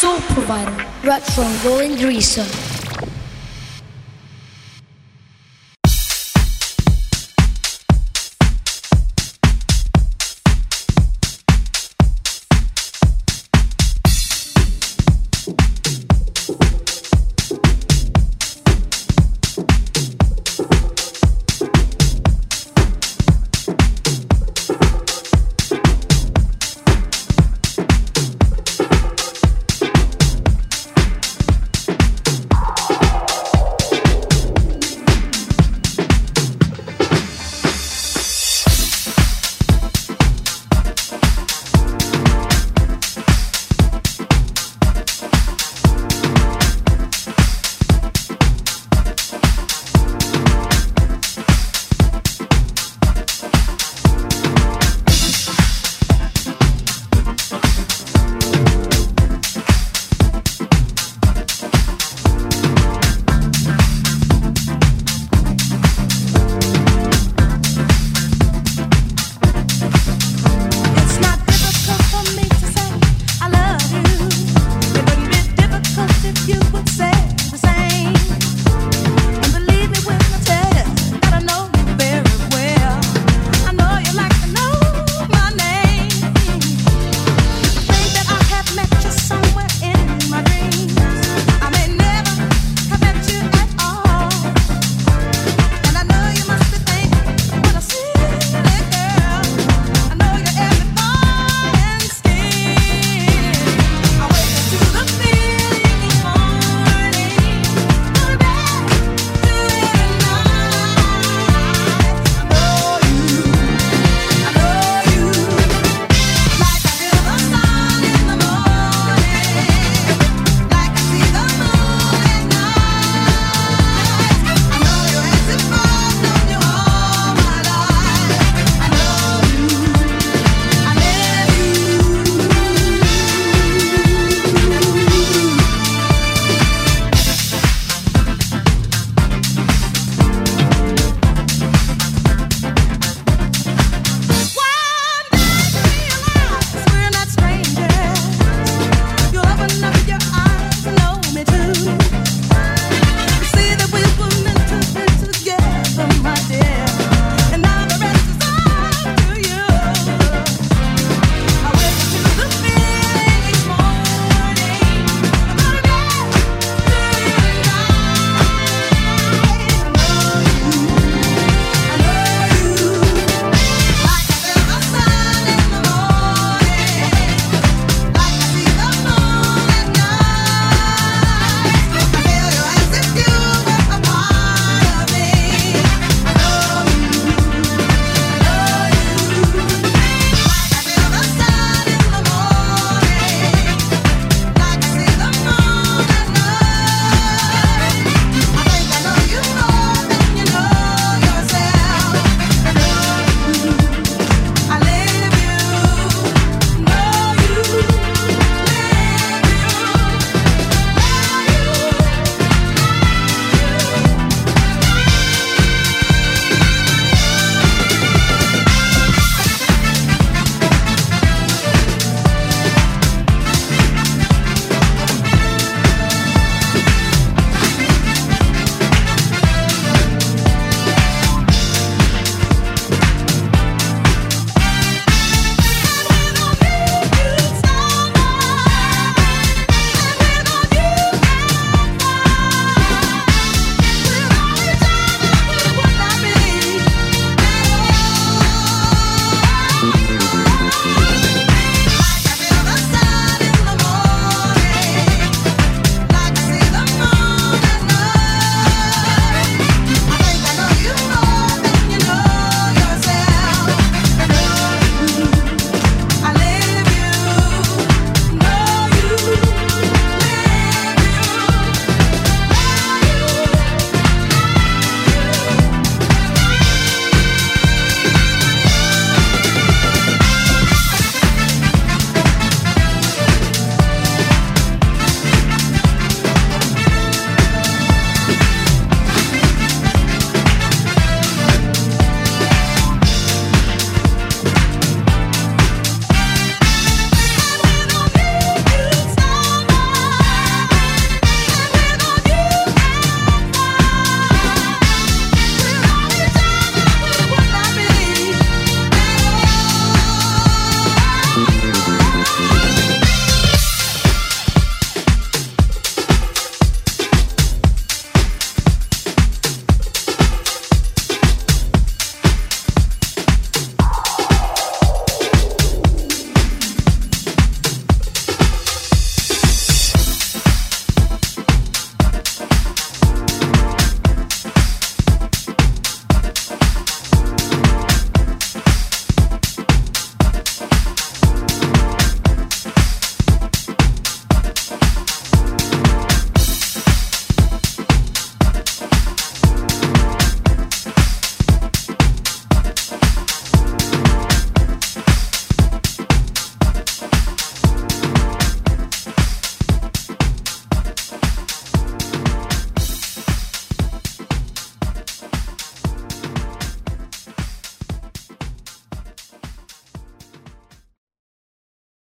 Soul provider, Retro Rolling Research.